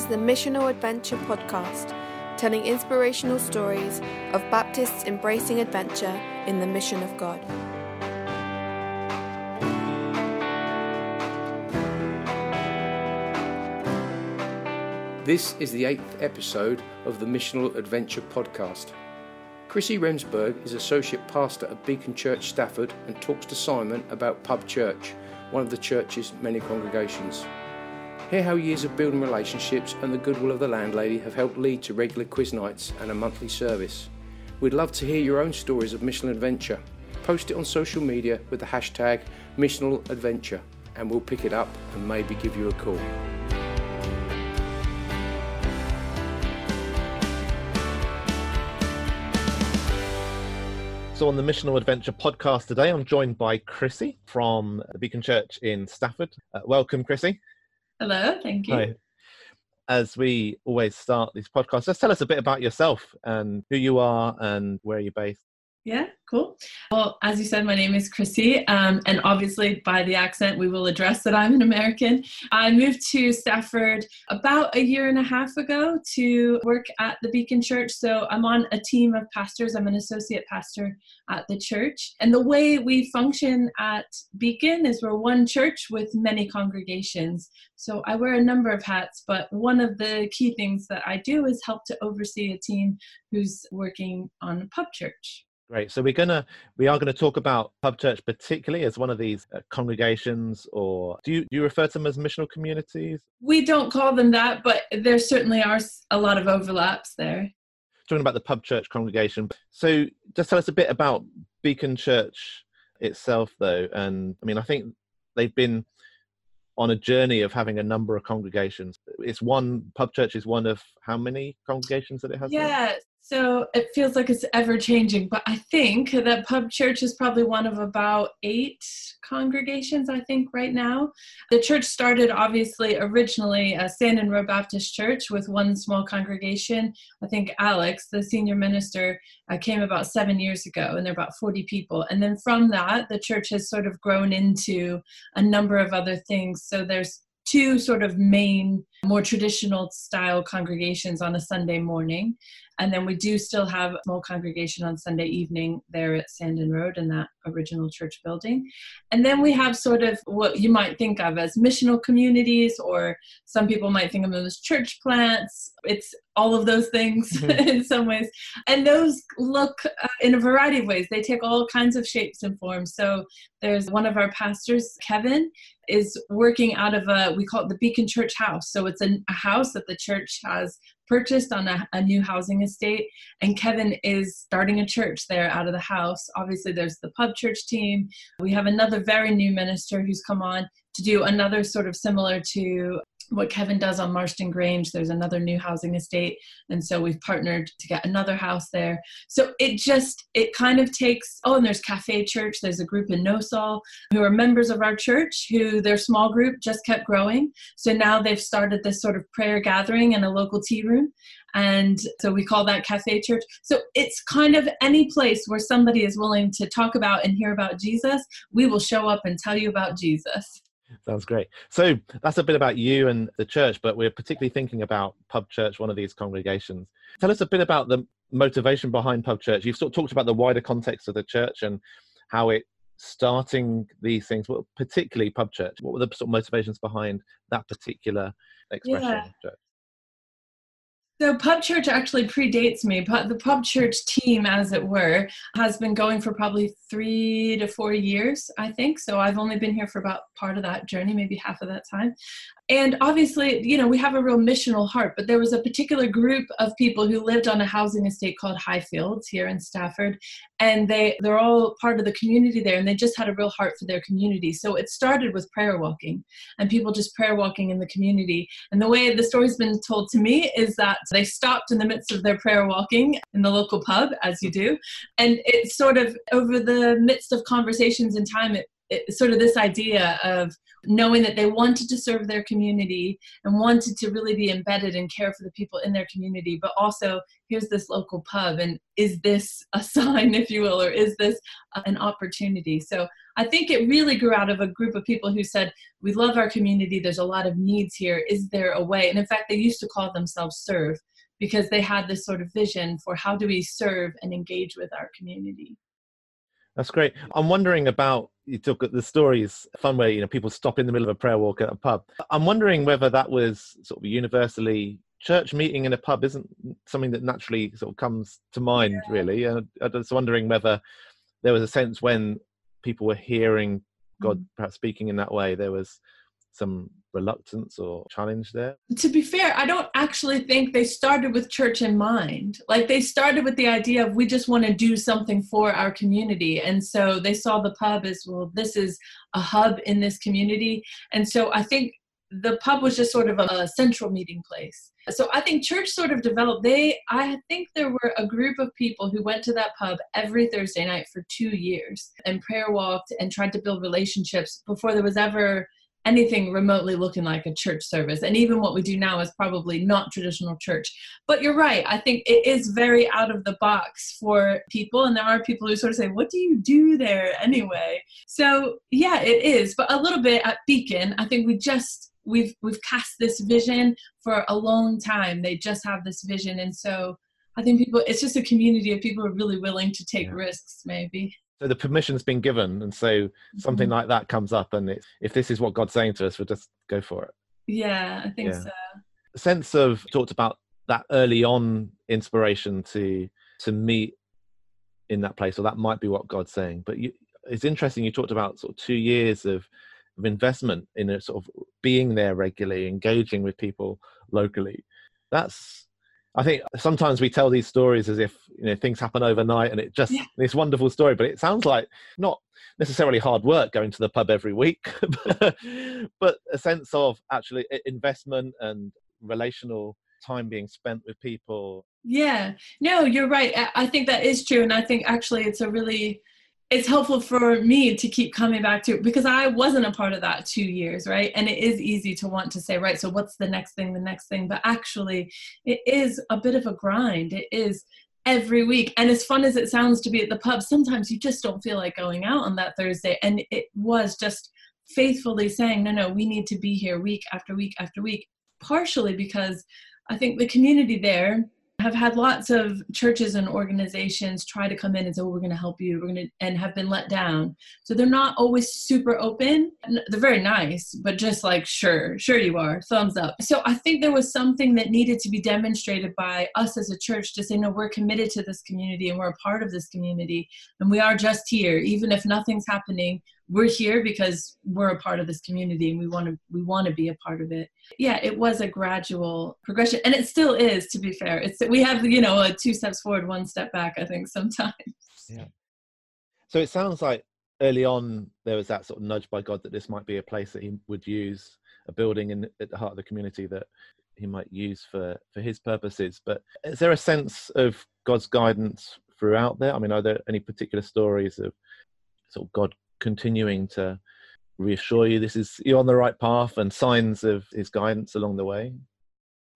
is the Missional Adventure podcast, telling inspirational stories of Baptists embracing adventure in the mission of God. This is the eighth episode of the Missional Adventure podcast. Chrissy Remsburg is Associate Pastor at Beacon Church Stafford and talks to Simon about Pub Church, one of the church's many congregations. Hear how years of building relationships and the goodwill of the landlady have helped lead to regular quiz nights and a monthly service. We'd love to hear your own stories of missional adventure. Post it on social media with the hashtag Missional Adventure and we'll pick it up and maybe give you a call. So, on the Missional Adventure podcast today, I'm joined by Chrissy from Beacon Church in Stafford. Uh, welcome, Chrissy. Hello, thank you. Hi. As we always start these podcasts, just tell us a bit about yourself and who you are and where you're based. Yeah, cool. Well, as you said, my name is Chrissy, um, and obviously by the accent, we will address that I'm an American. I moved to Stafford about a year and a half ago to work at the Beacon Church. So I'm on a team of pastors. I'm an associate pastor at the church. And the way we function at Beacon is we're one church with many congregations. So I wear a number of hats, but one of the key things that I do is help to oversee a team who's working on a pub church. Great. So we're gonna we are gonna talk about Pub Church particularly as one of these uh, congregations, or do you do you refer to them as missional communities? We don't call them that, but there certainly are a lot of overlaps there. Talking about the Pub Church congregation, so just tell us a bit about Beacon Church itself, though. And I mean, I think they've been on a journey of having a number of congregations. It's one pub church is one of how many congregations that it has? Yeah, so it feels like it's ever changing, but I think that Pub Church is probably one of about eight congregations, I think, right now. The church started obviously originally a Sandon Road Baptist Church with one small congregation. I think Alex, the senior minister, uh, came about seven years ago, and there are about 40 people. And then from that, the church has sort of grown into a number of other things. So there's two sort of main, more traditional style congregations on a Sunday morning. And then we do still have a small congregation on Sunday evening there at Sandon Road in that original church building. And then we have sort of what you might think of as missional communities, or some people might think of them as church plants. It's all of those things mm-hmm. in some ways. And those look uh, in a variety of ways. They take all kinds of shapes and forms. So there's one of our pastors, Kevin, is working out of a, we call it the Beacon Church House. So it's a, a house that the church has purchased on a, a, new housing estate and kevin is starting a church there out of the house. Obviously there's the pub church team. We have another very new minister who's come on to do another sort of similar to what Kevin does on Marston Grange. There's another new housing estate, and so we've partnered to get another house there. So it just it kind of takes. Oh, and there's Cafe Church. There's a group in Gnosall who are members of our church. Who their small group just kept growing. So now they've started this sort of prayer gathering in a local tea room, and so we call that Cafe Church. So it's kind of any place where somebody is willing to talk about and hear about Jesus. We will show up and tell you about Jesus. Sounds great. So that's a bit about you and the church, but we're particularly thinking about Pub Church, one of these congregations. Tell us a bit about the motivation behind Pub Church. You've sort of talked about the wider context of the church and how it starting these things, particularly Pub Church. What were the sort of motivations behind that particular expression? Yeah. So Pub Church actually predates me. But the Pub Church team, as it were, has been going for probably three to four years, I think. So I've only been here for about part of that journey, maybe half of that time and obviously you know we have a real missional heart but there was a particular group of people who lived on a housing estate called highfields here in stafford and they they're all part of the community there and they just had a real heart for their community. So it started with prayer walking and people just prayer walking in the community. And the way the story's been told to me is that they stopped in the midst of their prayer walking in the local pub as you do. And it sort of over the midst of conversations and time it it, sort of this idea of knowing that they wanted to serve their community and wanted to really be embedded and care for the people in their community, but also here's this local pub, and is this a sign, if you will, or is this an opportunity? So I think it really grew out of a group of people who said, We love our community, there's a lot of needs here. Is there a way? And in fact, they used to call themselves Serve because they had this sort of vision for how do we serve and engage with our community. That's great. I'm wondering about you took the stories fun where you know people stop in the middle of a prayer walk at a pub. I'm wondering whether that was sort of universally church meeting in a pub isn't something that naturally sort of comes to mind yeah. really. And I'm just wondering whether there was a sense when people were hearing God mm. perhaps speaking in that way, there was some reluctance or challenge there? To be fair, I don't actually think they started with church in mind. Like they started with the idea of we just want to do something for our community. And so they saw the pub as well, this is a hub in this community. And so I think the pub was just sort of a central meeting place. So I think church sort of developed. They, I think there were a group of people who went to that pub every Thursday night for two years and prayer walked and tried to build relationships before there was ever anything remotely looking like a church service. And even what we do now is probably not traditional church. But you're right. I think it is very out of the box for people. And there are people who sort of say, What do you do there anyway? So, yeah, it is. But a little bit at Beacon, I think we just we've we've cast this vision for a long time they just have this vision and so i think people it's just a community of people who are really willing to take yeah. risks maybe so the permission's been given and so something mm-hmm. like that comes up and it, if this is what god's saying to us we'll just go for it yeah i think yeah. so sense of talked about that early on inspiration to to meet in that place or that might be what god's saying but you, it's interesting you talked about sort of two years of of investment in a sort of being there regularly engaging with people locally that's I think sometimes we tell these stories as if you know things happen overnight and it just yeah. this wonderful story, but it sounds like not necessarily hard work going to the pub every week, but a sense of actually investment and relational time being spent with people. Yeah, no, you're right. I think that is true, and I think actually it's a really it's helpful for me to keep coming back to because I wasn't a part of that two years, right? And it is easy to want to say, right, so what's the next thing, the next thing? But actually, it is a bit of a grind. It is every week. And as fun as it sounds to be at the pub, sometimes you just don't feel like going out on that Thursday. And it was just faithfully saying, no, no, we need to be here week after week after week, partially because I think the community there have had lots of churches and organizations try to come in and say, oh, we're going to help you, we're going to, and have been let down. So they're not always super open. They're very nice, but just like, sure, sure you are, thumbs up. So I think there was something that needed to be demonstrated by us as a church to say, no, we're committed to this community and we're a part of this community and we are just here, even if nothing's happening we're here because we're a part of this community and we want to we want to be a part of it. Yeah it was a gradual progression and it still is to be fair. It's we have you know a two steps forward one step back i think sometimes. Yeah. So it sounds like early on there was that sort of nudge by god that this might be a place that he would use a building in at the heart of the community that he might use for for his purposes. But is there a sense of god's guidance throughout there? I mean are there any particular stories of sort of god continuing to reassure you this is you're on the right path and signs of his guidance along the way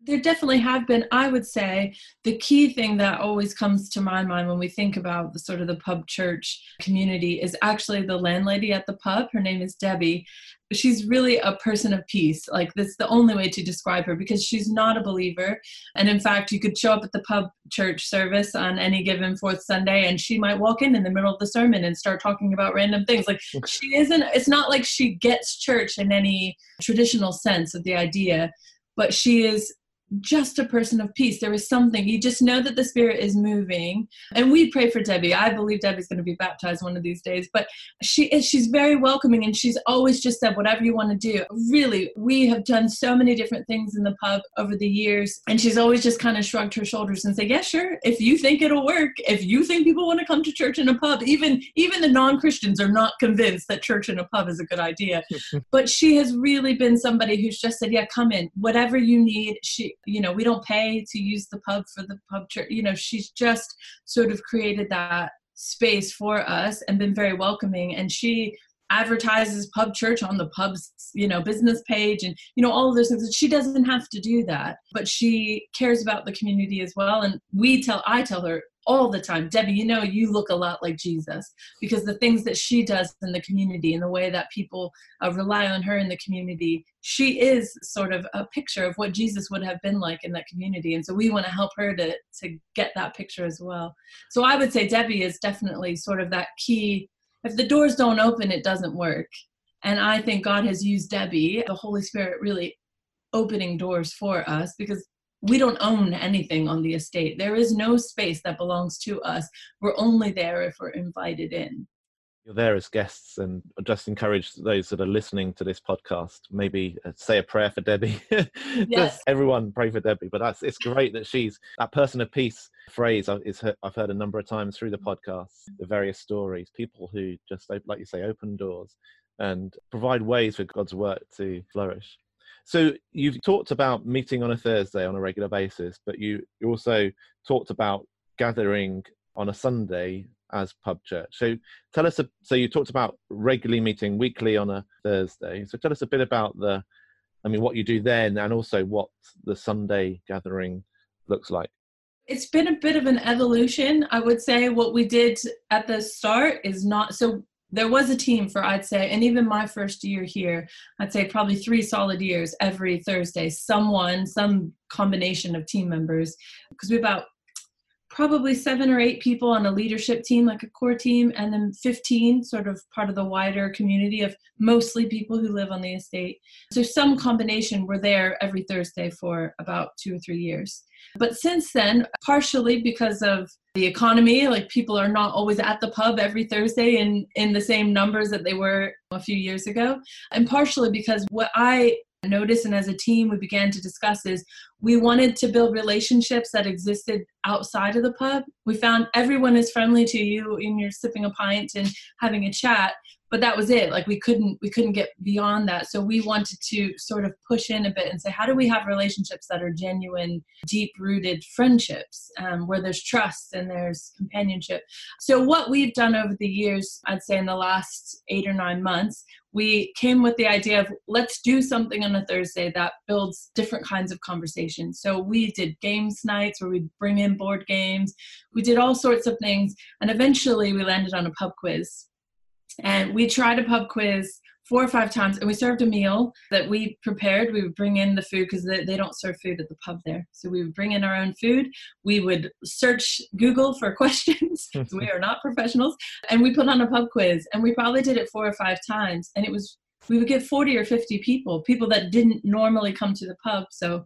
there definitely have been i would say the key thing that always comes to my mind when we think about the sort of the pub church community is actually the landlady at the pub her name is debbie she's really a person of peace. Like that's the only way to describe her because she's not a believer. And in fact, you could show up at the pub church service on any given fourth Sunday and she might walk in in the middle of the sermon and start talking about random things. Like she isn't, it's not like she gets church in any traditional sense of the idea, but she is just a person of peace. There is something. You just know that the Spirit is moving. And we pray for Debbie. I believe Debbie's going to be baptized one of these days. But she is she's very welcoming and she's always just said, whatever you want to do. Really, we have done so many different things in the pub over the years. And she's always just kind of shrugged her shoulders and said, Yeah, sure. If you think it'll work, if you think people want to come to church in a pub, even even the non-Christians are not convinced that church in a pub is a good idea. but she has really been somebody who's just said, Yeah, come in. Whatever you need. She you know we don't pay to use the pub for the pub church you know she's just sort of created that space for us and been very welcoming. And she advertises pub church on the pub's you know business page and you know all of those things. She doesn't have to do that but she cares about the community as well. And we tell i tell her all the time. Debbie you know you look a lot like jesus because the things that she does in the community and the way that people uh, rely on her in the community she is sort of a picture of what jesus would have been like in that community. And so we want to help her to to get that picture as well. So i would say debbie is definitely sort of that key. If the doors don't open, it doesn't work. And I think God has used Debbie, the Holy Spirit, really opening doors for us because we don't own anything on the estate. There is no space that belongs to us. We're only there if we're invited in you're there as guests and just encourage those that are listening to this podcast maybe uh, say a prayer for debbie yes. everyone pray for debbie but that's it's great that she's that person of peace phrase is i've heard a number of times through the podcast the various stories people who just like you say open doors and provide ways for god's work to flourish so you've talked about meeting on a thursday on a regular basis but you, you also talked about gathering on a sunday as pub church. So tell us, a, so you talked about regularly meeting weekly on a Thursday. So tell us a bit about the, I mean, what you do then and also what the Sunday gathering looks like. It's been a bit of an evolution. I would say what we did at the start is not so there was a team for I'd say, and even my first year here, I'd say probably three solid years every Thursday, someone, some combination of team members, because we about probably seven or eight people on a leadership team, like a core team, and then 15 sort of part of the wider community of mostly people who live on the estate. So some combination were there every Thursday for about two or three years. But since then, partially because of the economy, like people are not always at the pub every Thursday in, in the same numbers that they were a few years ago, and partially because what I noticed and as a team we began to discuss is we wanted to build relationships that existed outside of the pub. We found everyone is friendly to you and you're sipping a pint and having a chat, but that was it. Like we couldn't we couldn't get beyond that. So we wanted to sort of push in a bit and say, how do we have relationships that are genuine, deep rooted friendships um, where there's trust and there's companionship. So what we've done over the years, I'd say in the last eight or nine months, we came with the idea of let's do something on a Thursday that builds different kinds of conversations. So we did games nights where we'd bring in board games. We did all sorts of things. And eventually we landed on a pub quiz. And we tried a pub quiz four or five times and we served a meal that we prepared. We would bring in the food because they, they, don't serve food at the pub there. So we would bring in our own food. We would search google for questions. We are not professionals. And we put on a pub quiz and we probably did it four or five times and it was we would get 40 or 50 people people that didn't normally come to the pub. So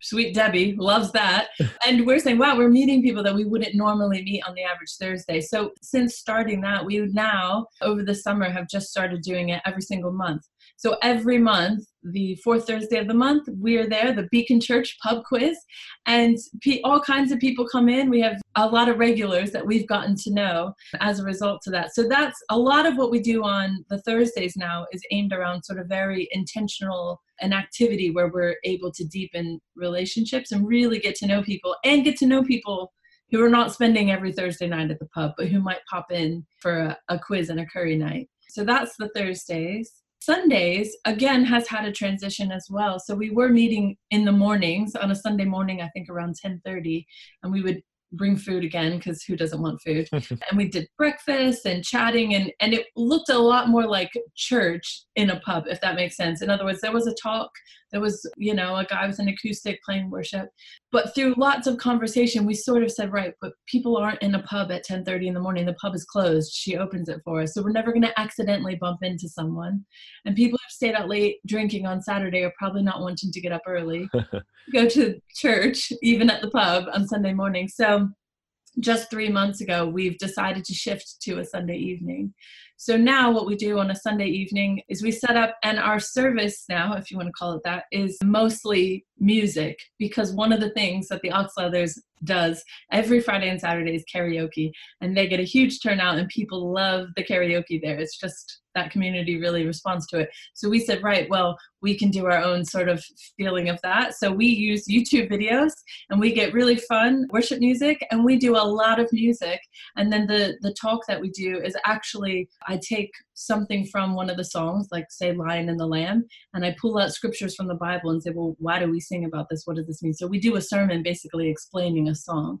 sweet Debbie loves that. and we're saying, wow, we're meeting people that we wouldn't normally meet on the average Thursday. So since starting that, we now, over the summer, have just started doing it every single month. So every month, the fourth Thursday of the month, we're there, the Beacon Church pub quiz, and all kinds of people come in. We have a lot of regulars that we've gotten to know as a result of that. So that's a lot of what we do on the Thursdays now is aimed around sort of very intentional an activity where we're able to deepen relationships and really get to know people and get to know people who are not spending every Thursday night at the pub, but who might pop in for a, a quiz and a curry night. So that's the Thursdays. Sundays again has had a transition as well. So we were meeting in the mornings on a Sunday morning, I think around 10:30, and we would bring food again because who doesn't want food and we did breakfast and chatting and and it looked a lot more like church in a pub if that makes sense in other words there was a talk there was you know a guy with an acoustic playing worship. But through lots of conversation we sort of said right but people aren't in a pub at 10:30 in the morning. The pub is closed. She opens it for us. So we're never going to accidentally bump into someone. And people who stayed out late drinking on Saturday are probably not wanting to get up early go to church even at the pub on Sunday morning. So just three months ago, we've decided to shift to a Sunday evening. So now, what we do on a Sunday evening is we set up, and our service now, if you want to call it that, is mostly music because one of the things that the Ox Leathers does every Friday and Saturday is karaoke, and they get a huge turnout, and people love the karaoke there. It's just that community really responds to it. So we said, right, well, we can do our own sort of feeling of that. So we use YouTube videos and we get really fun worship music and we do a lot of music. And then the, the talk that we do is actually, I take something from one of the songs, like say Lion and the Lamb, and I pull out scriptures from the Bible and say, well, why do we sing about this? What does this mean? So we do a sermon basically explaining a song.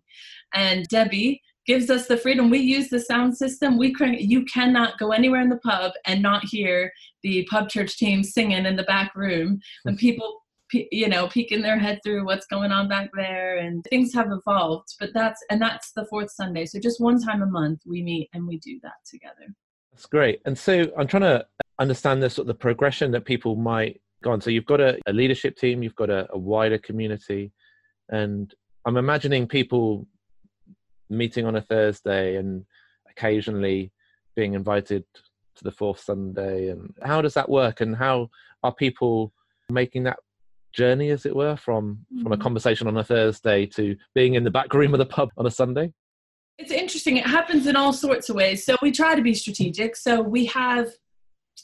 And Debbie gives us the freedom. We use the sound system. We crank, you cannot go anywhere in the pub and not hear the pub church team singing in the back room. And people you know peeking their head through what's going on back there and things have evolved but that's and that's the fourth sunday so just one time a month we meet and we do that together that's great and so i'm trying to understand the sort of the progression that people might go on so you've got a, a leadership team you've got a, a wider community and i'm imagining people meeting on a thursday and occasionally being invited to the fourth sunday and how does that work and how are people making that journey, as it were, from from a mm-hmm. conversation on a Thursday to being in the back room of the pub on a Sunday? It's interesting. It happens in all sorts of ways. So we try to be strategic. So we have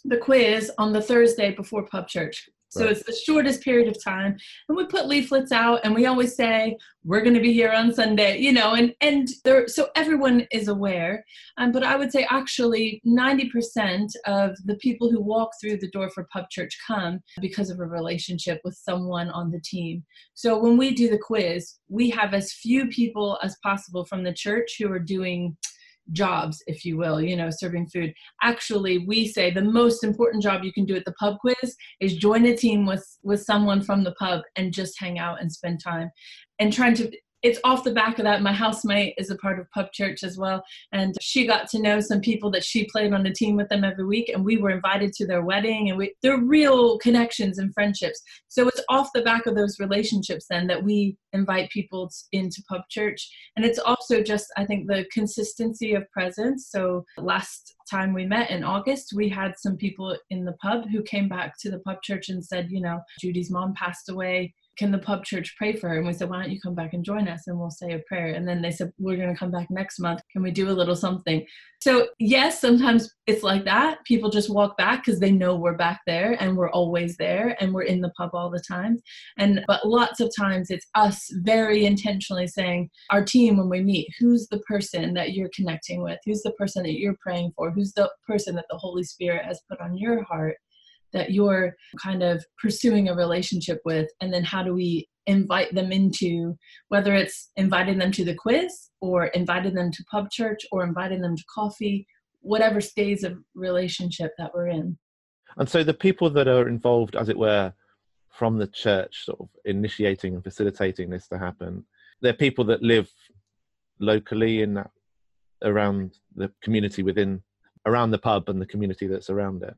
the quiz on the Thursday before pub church. So right. it's the shortest period of time. And we put leaflets out and we always say, we're going to be here on Sunday, you know, and, and there, so everyone is aware. Um, but I would say actually 90% of the people who walk through the door for Pub Church come because of a relationship with someone on the team. So when we do the quiz, we have as few people as possible from the church who are doing jobs, if you will, you know, serving food. Actually, we say the most important job you can do at the pub quiz is join a team with with someone from the pub and just hang out and spend time and trying to it's off the back of that. My housemate is a part of Pub Church as well, and she got to know some people that she played on the team with them every week, and we were invited to their wedding, and we they're real connections and friendships. So it's off the back of those relationships then that we invite people into Pub Church, and it's also just I think the consistency of presence. So last time we met in August, we had some people in the pub who came back to the Pub Church and said, you know, Judy's mom passed away can the pub church pray for her? And we said, why don't you come back and join us and we'll say a prayer. And then they said, we're going to come back next month. Can we do a little something? So, yes, sometimes it's like that. People just walk back because they know we're back there and we're always there and we're in the pub all the time. And, but lots of times it's us very intentionally saying, our team, when we meet, who's the person that you're connecting with? Who's the person that you're praying for? Who's the person that the Holy Spirit has put on your heart? That you're kind of pursuing a relationship with and then how do we invite them into whether it's inviting them to the quiz or inviting them to pub church or inviting them to coffee whatever stage of relationship that we're in. And so the people that are involved as it were from the church sort of initiating and facilitating this to happen they're people that live locally in that around the community within around the pub and the community that's around it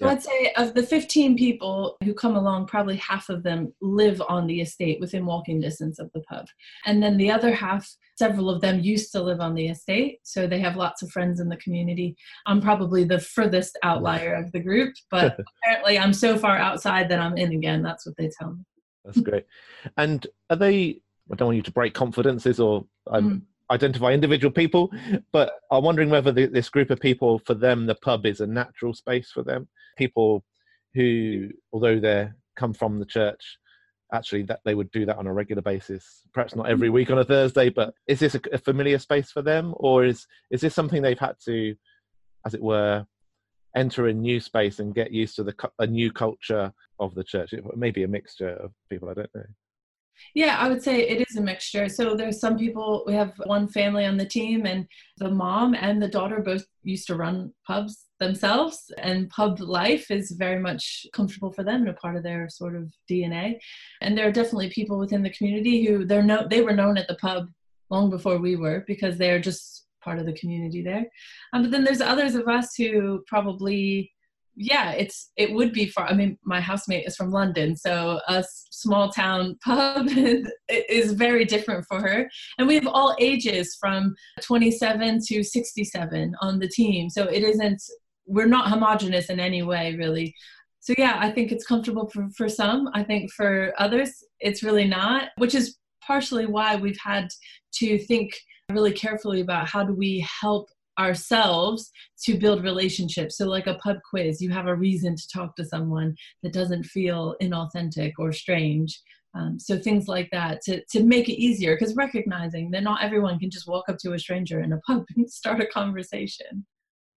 so yeah. I'd say of the 15 people who come along, probably half of them live on the estate within walking distance of the pub. And then the other half, several of them used to live on the estate. So they have lots of friends in the community. I'm probably the furthest outlier of the group, but apparently I'm so far outside that I'm in again. That's what they tell me. That's great. And are they, I don't want you to break confidences or I'm, mm identify individual people, but I'm wondering whether the, this group of people, for them, the pub is a natural space for them. People who, although they come from the church, actually that they would do that on a regular basis. Perhaps not every week on a Thursday, but is this a, a familiar space for them, or is is this something they've had to, as it were, enter a new space and get used to the a new culture of the church? It may be a mixture of people. I don't know. Yeah, I would say it is a mixture. So there's some people, we have one family on the team, and the mom and the daughter both used to run pubs themselves, and pub life is very much comfortable for them and a part of their sort of DNA. And there are definitely people within the community who they're no, they were known at the pub long before we were because they're just part of the community there. Um, but then there's others of us who probably yeah, it's it would be far. I mean, my housemate is from London, so a small town pub is very different for her. And we have all ages from 27 to 67 on the team, so it isn't. We're not homogenous in any way, really. So yeah, I think it's comfortable for, for some. I think for others, it's really not, which is partially why we've had to think really carefully about how do we help ourselves to build relationships. So, like a pub quiz, you have a reason to talk to someone that doesn't feel inauthentic or strange. Um, so things like that to, to make it easier because recognizing that not everyone can just walk up to a stranger in a pub and start a conversation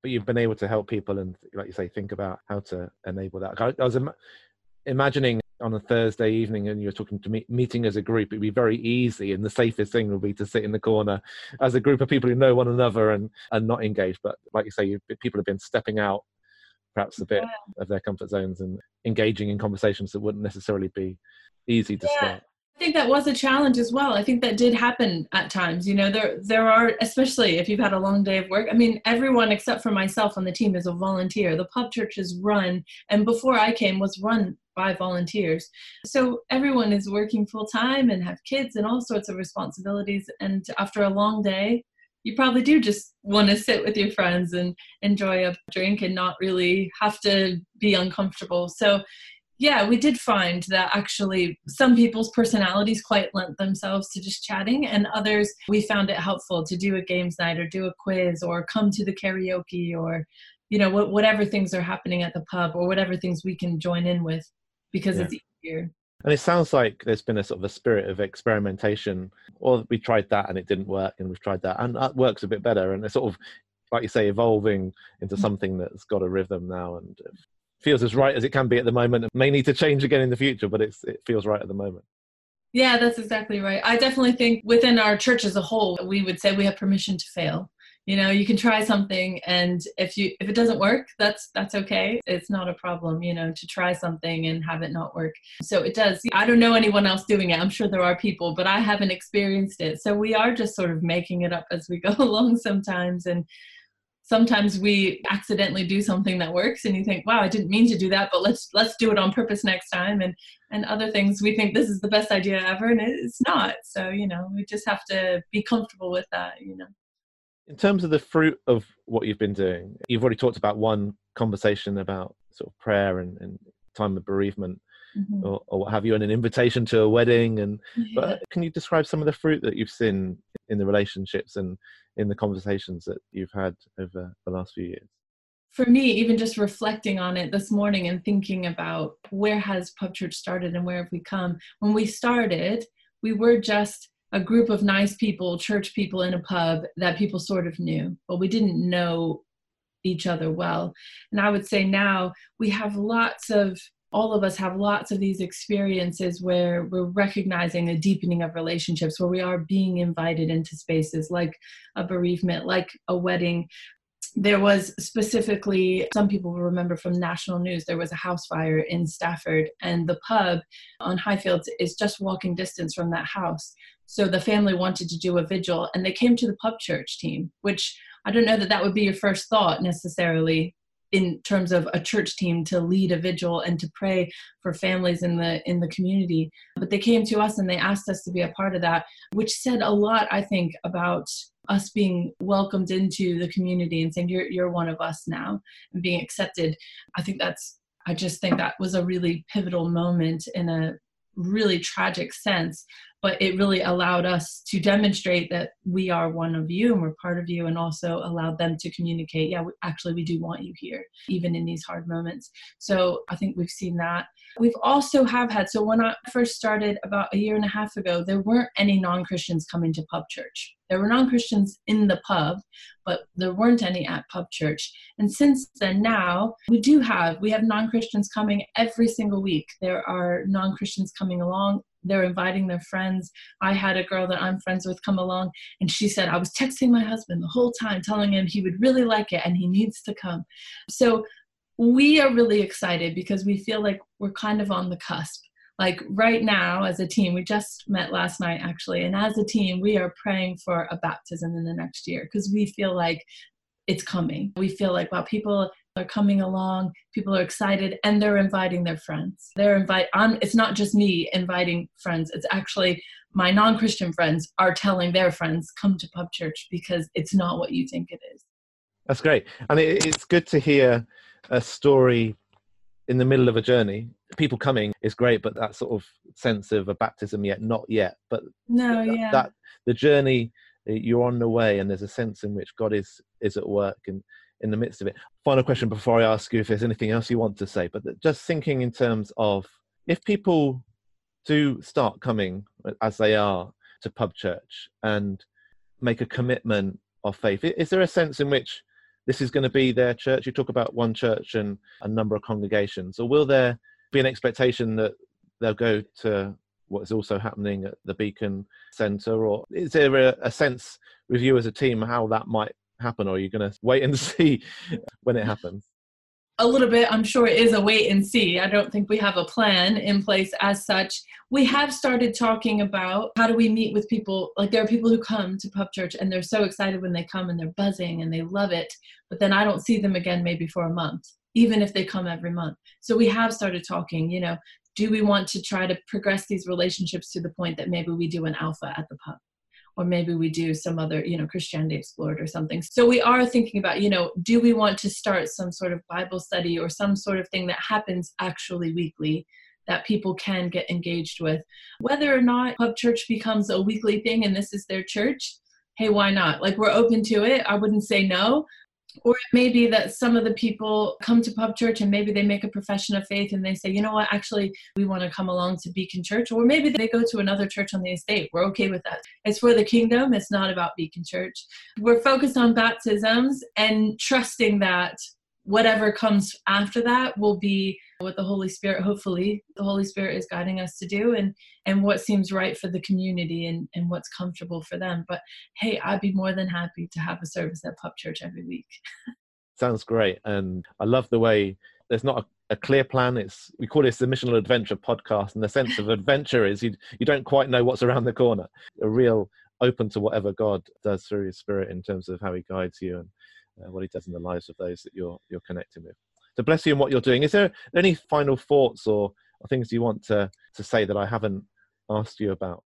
but you've been able to help people and, like you say, think about how to enable that. I, was Im- imagining on a Thursday evening and you're talking to me, meeting as a group, it'd be very easy, and the safest thing would be to sit in the corner as a group of people who know one another and and not engage. But like you say, you, people have been stepping out perhaps a bit yeah. of their comfort zones and engaging in conversations that wouldn't necessarily be easy to yeah. start. I think that was a challenge as well. I think that did happen at times. You know, there there are especially if you've had a long day of work. I mean, everyone except for myself on the team is a volunteer. The pub church is run and before I came was run by volunteers. So everyone is working full time and have kids and all sorts of responsibilities and after a long day, you probably do just want to sit with your friends and enjoy a drink and not really have to be uncomfortable. So yeah, we did find that actually some people's personalities quite lent themselves to just chatting, and others we found it helpful to do a games night or do a quiz or come to the karaoke or you know whatever things are happening at the pub or whatever things we can join in with because yeah. it's easier. And it sounds like there's been a sort of a spirit of experimentation. Or we tried that and it didn't work, and we've tried that and that works a bit better. And it's sort of, like you say, evolving into mm. something that's got a rhythm now and feels as right as it can be at the moment. It may need to change again in the future, but it's it feels right at the moment. Yeah, that's exactly right. I definitely think within our church as a whole, we would say we have permission to fail. You know, you can try something and if you if it doesn't work, that's that's okay. It's not a problem, you know, to try something and have it not work. So it does. I don't know anyone else doing it. I'm sure there are people, but I haven't experienced it. So we are just sort of making it up as we go along sometimes and sometimes we accidentally do something that works and you think wow i didn't mean to do that but let's let's do it on purpose next time and and other things we think this is the best idea ever and it's not. So you know we just have to be comfortable with that you know. In terms of the fruit of what you've been doing you've already talked about one conversation about sort of prayer and, and time of bereavement mm-hmm. or, or, what have you and an invitation to a wedding and yeah. but can you describe some of the fruit that you've seen in the relationships and in the conversations that you've had over the last few years? For me, even just reflecting on it this morning and thinking about where has Pub Church started and where have we come. When we started, we were just a group of nice people, church people in a pub that people sort of knew, but we didn't know each other well. And I would say now we have lots of all of us have lots of these experiences where we're recognizing a deepening of relationships, where we are being invited into spaces like a bereavement, like a wedding. There was specifically, some people will remember from national news, there was a house fire in Stafford, and the pub on Highfields is just walking distance from that house. So the family wanted to do a vigil, and they came to the pub church team, which I don't know that that would be your first thought necessarily in terms of a church team to lead a vigil and to pray for families in the in the community. But they came to us and they asked us to be a part of that which said a lot i think about us being welcomed into the community and saying you're you're one of us now and being accepted. I think that's i just think that was a really pivotal moment in a really tragic sense but it really allowed us to demonstrate that we are one of you and we're part of you and also allowed them to communicate yeah we, actually we do want you here even in these hard moments. So i think we've seen that. We've also have had so when i first started about a year and a half ago there weren't any non-christians coming to pub church. There were non-christians in the pub but there weren't any at pub church. And since then now we do have we have non-christians coming every single week. There are non-christians coming along they're inviting their friends. I had a girl that I'm friends with come along, and she said, I was texting my husband the whole time, telling him he would really like it and he needs to come. So we are really excited because we feel like we're kind of on the cusp. Like right now, as a team, we just met last night actually, and as a team, we are praying for a baptism in the next year because we feel like it's coming. We feel like, wow, people are coming along people are excited and they're inviting their friends. They're invite I'm, it's not just me inviting friends it's actually my non-christian friends are telling their friends come to pub church because it's not what you think it is. That's great. And it, it's good to hear a story in the middle of a journey. People coming is great but that sort of sense of a baptism yet not yet. But no that, yeah. that the journey eh, you're on the way and there's a sense in which god is is at work and in the midst of it. Final question before I ask you if there's anything else you want to say, but just thinking in terms of if people do start coming as they are to pub church and make a commitment of faith, is there a sense in which this is going to be their church? You talk about one church and a number of congregations, or will there be an expectation that they'll go to what is also happening at the Beacon Centre, or is there a, a sense with you as a team how that might happen, or are you going to wait and see when it happens? a little bit i'm sure it is a wait and see. I don't think we have a plan in place as such. We have started talking about how do we meet with people like there are people who come to pub church and they're so excited when they come and they're buzzing and they love it but then i don't see them again maybe for a month even if they come every month. So we have started talking you know do we want to try to progress these relationships to the point that maybe we do an alpha at the pub or maybe we do some other you know christianity explored or something. So we are thinking about you know do we want to start some sort of bible study or some sort of thing that happens actually weekly that people can get engaged with? Whether or not pub church becomes a weekly thing and this is their church hey why not? Like we're open to it. I wouldn't say no or it may be that some of the people come to pub church and maybe they make a profession of faith and they say you know what? Actually we want to come along to beacon church. Or maybe they go to another church on the estate. We're okay with that. It's for the kingdom. It's not about beacon church. We're focused on baptisms and trusting that whatever comes after that will be what the holy spirit hopefully the holy spirit is guiding us to do and and what seems right for the community and and what's comfortable for them. But hey i'd be more than happy to have a service at pub church every week. Sounds great and i love the way there's not a, a clear plan. It's we call this the missional adventure podcast and the sense of adventure is you you don't quite know what's around the corner. A real open to whatever god does through his spirit in terms of how he guides you and uh, what he does in the lives of those that you're you're connecting with. So bless you in what you're doing. Is there any final thoughts or, or things you want to to say that I haven't asked you about?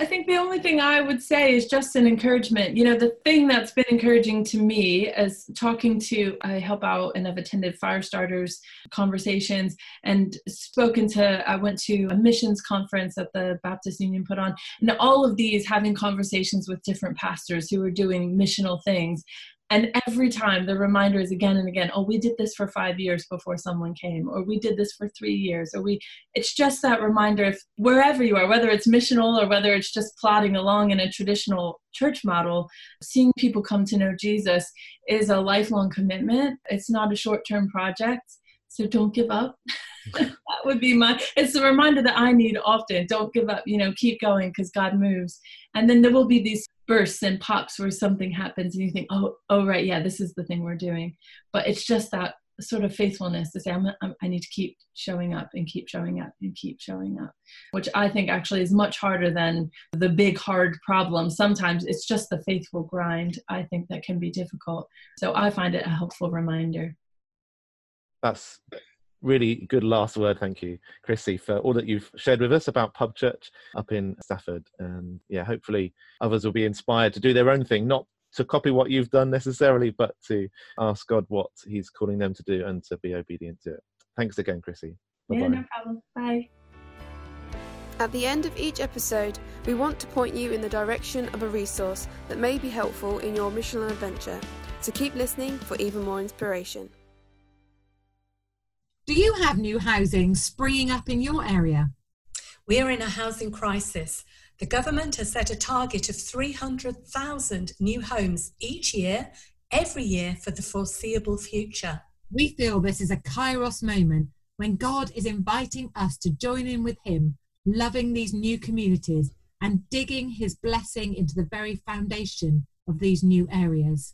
I think the only thing I would say is just an encouragement. You know, the thing that's been encouraging to me as talking to, I help out and I've attended fire starters conversations and spoken to, I went to a missions conference that the Baptist Union put on, and all of these having conversations with different pastors who are doing missional things and every time the reminder is again and again oh we did this for five years before someone came or we did this for three years or we it's just that reminder if wherever you are whether it's missional or whether it's just plodding along in a traditional church model seeing people come to know jesus is a lifelong commitment. It's not a short-term project so don't give up. That would be my it's a reminder that i need often. Don't give up you know keep going because god moves. And then there will be these bursts and pops where something happens and you think oh oh right yeah this is the thing we're doing. But it's just that sort of faithfulness to say I'm, I'm, i need to keep showing up and keep showing up and keep showing up which i think actually is much harder than the big hard problem. Sometimes it's just the faithful grind i think that can be difficult. So i find it a helpful reminder. That's really good last word. Thank you, Chrissy, for all that you've shared with us about Pub Church up in Stafford. And yeah, hopefully others will be inspired to do their own thing, not to copy what you've done necessarily, but to ask God what He's calling them to do and to be obedient to it. Thanks again, Chrissy. Bye-bye. Yeah, no problem. Bye. At the end of each episode, we want to point you in the direction of a resource that may be helpful in your missional adventure. So keep listening for even more inspiration. Do you have new housing springing up in your area? We are in a housing crisis. The government has set a target of 300,000 new homes each year, every year for the foreseeable future. We feel this is a kairos moment when God is inviting us to join in with Him, loving these new communities and digging His blessing into the very foundation of these new areas.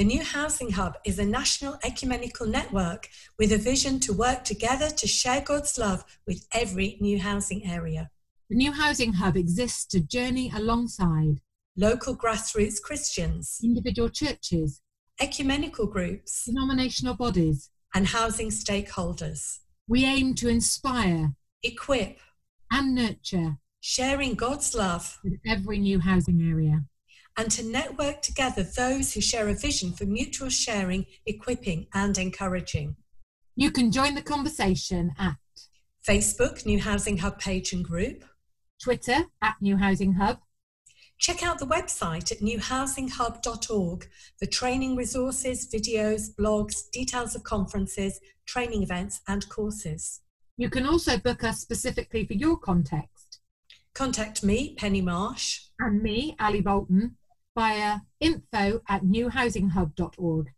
The New Housing Hub is a national ecumenical network with a vision to work together to share God's love with every new housing area. The New Housing Hub exists to journey alongside local grassroots Christians, individual churches, ecumenical groups, denominational bodies, and housing stakeholders. We aim to inspire, equip, and nurture, sharing God's love with every new housing area and to network together those who share a vision for mutual sharing, equipping, and encouraging. You can join the conversation at Facebook, New Housing Hub page and group, Twitter at New Housing Hub. Check out the website at newhousinghub.org for training resources, videos, blogs, details of conferences, training events, and courses. You can also book us specifically for your context. Contact me, Penny Marsh, and me, Ali Bolton, via info at newhousinghub.org.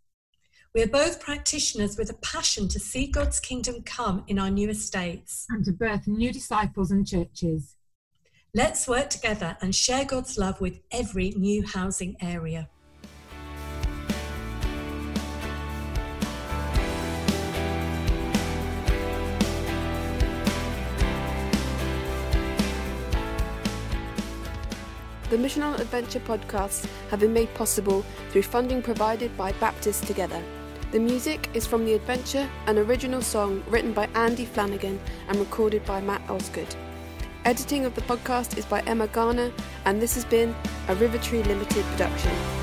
We are both practitioners with a passion to see God's kingdom come in our new estates. and to birth new disciples and churches. Let's work together and share God's love with every new housing area. The Missional Adventure podcasts have been made possible through funding provided by Baptists Together. The music is from The Adventure, an original song written by Andy Flannagan and recorded by Matt Osgood. Editing of the podcast is by Emma Garner, and this has been a River Tree Limited production.